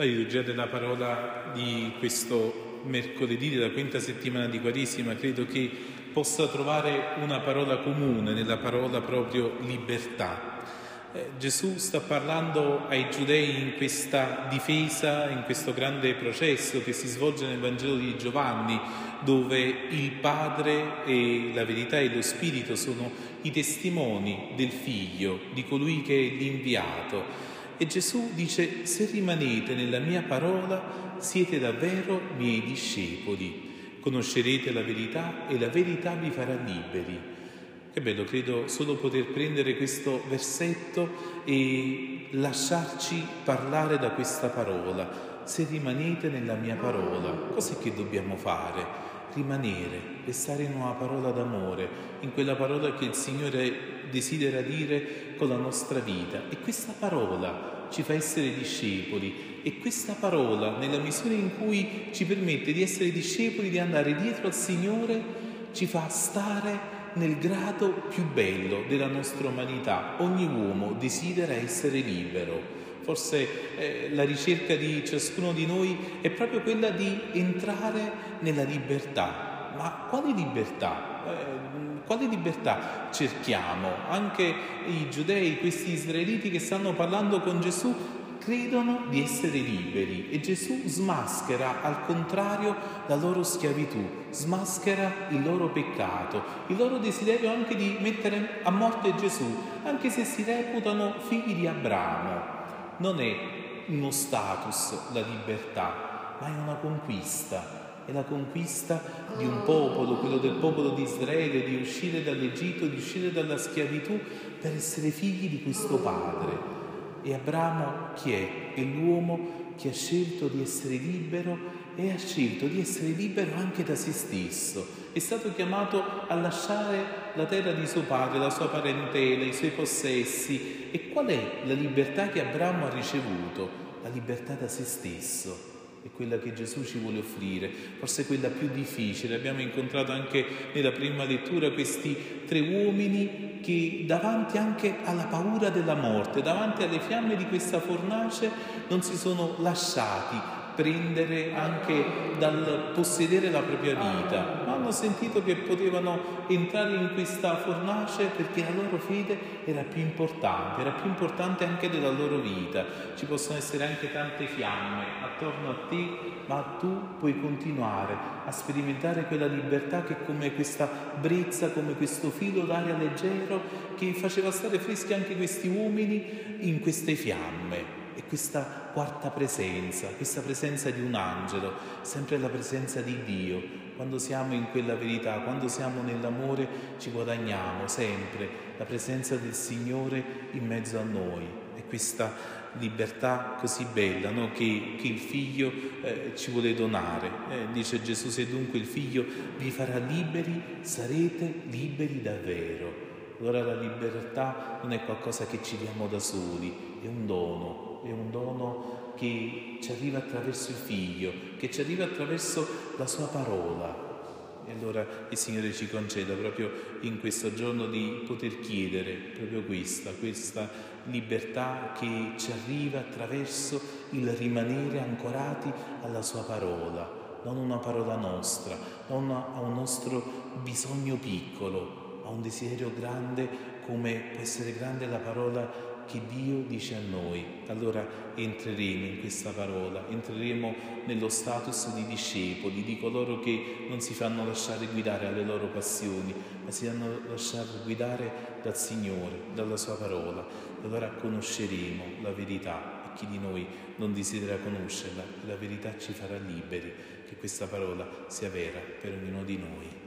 La liturgia della parola di questo mercoledì della quinta settimana di Quaresima credo che possa trovare una parola comune nella parola proprio libertà. Eh, Gesù sta parlando ai giudei in questa difesa, in questo grande processo che si svolge nel Vangelo di Giovanni, dove il Padre e la verità e lo Spirito sono i testimoni del Figlio, di colui che è l'inviato e Gesù dice, se rimanete nella mia parola, siete davvero miei discepoli, conoscerete la verità e la verità vi farà liberi. Che bello, credo solo poter prendere questo versetto e lasciarci parlare da questa parola. Se rimanete nella mia parola, cos'è che dobbiamo fare? Rimanere, restare in una parola d'amore, in quella parola che il Signore desidera dire con la nostra vita. E questa parola ci fa essere discepoli e questa parola, nella misura in cui ci permette di essere discepoli, di andare dietro al Signore, ci fa stare nel grado più bello della nostra umanità. Ogni uomo desidera essere libero. Forse eh, la ricerca di ciascuno di noi è proprio quella di entrare nella libertà. Ma quale libertà? Eh, quale libertà cerchiamo? Anche i giudei, questi israeliti che stanno parlando con Gesù, credono di essere liberi e Gesù smaschera al contrario la loro schiavitù, smaschera il loro peccato, il loro desiderio anche di mettere a morte Gesù, anche se si reputano figli di Abramo non è uno status la libertà, ma è una conquista. È la conquista di un popolo, quello del popolo di Israele, di uscire dall'Egitto, di uscire dalla schiavitù per essere figli di questo padre. E Abramo chi è? È l'uomo che ha scelto di essere libero e ha scelto di essere libero anche da se stesso. È stato chiamato a lasciare la terra di suo padre, la sua parentela, i suoi possessi. E qual è la libertà che Abramo ha ricevuto? La libertà da se stesso è quella che Gesù ci vuole offrire, forse quella più difficile. Abbiamo incontrato anche nella prima lettura questi tre uomini che davanti anche alla paura della morte, davanti alle fiamme di questa fornace, non si sono lasciati prendere anche dal possedere la propria vita, ma hanno sentito che potevano entrare in questa fornace perché la loro fede era più importante, era più importante anche della loro vita. Ci possono essere anche tante fiamme attorno a te, ma tu puoi continuare a sperimentare quella libertà che come questa brezza, come questo filo d'aria leggero che faceva stare freschi anche questi uomini in queste fiamme e questa quarta presenza, questa presenza di un angelo, sempre la presenza di Dio. Quando siamo in quella verità, quando siamo nell'amore, ci guadagniamo sempre la presenza del Signore in mezzo a noi. E questa libertà così bella no? che, che, il Figlio eh, ci vuole donare. Eh, dice Gesù, se dunque il Figlio vi farà liberi, sarete liberi davvero. Allora la libertà non è qualcosa che ci diamo da soli, è un dono, è un dono che ci arriva attraverso il Figlio, che ci arriva attraverso la Sua parola. E allora il Signore ci conceda proprio in questo giorno di poter chiedere proprio questa, questa libertà che ci arriva attraverso il rimanere ancorati alla Sua parola, non una parola nostra, non a un nostro bisogno piccolo, a un desiderio grande come può essere grande la parola che Dio dice a noi, allora entreremo in questa parola, entreremo nello status di discepoli, di coloro che non si fanno lasciare guidare alle loro passioni, ma si fanno lasciare guidare dal Signore, dalla Sua parola. Allora conosceremo la verità e chi di noi non desidera conoscerla, la verità ci farà liberi, che questa parola sia vera per ognuno di noi.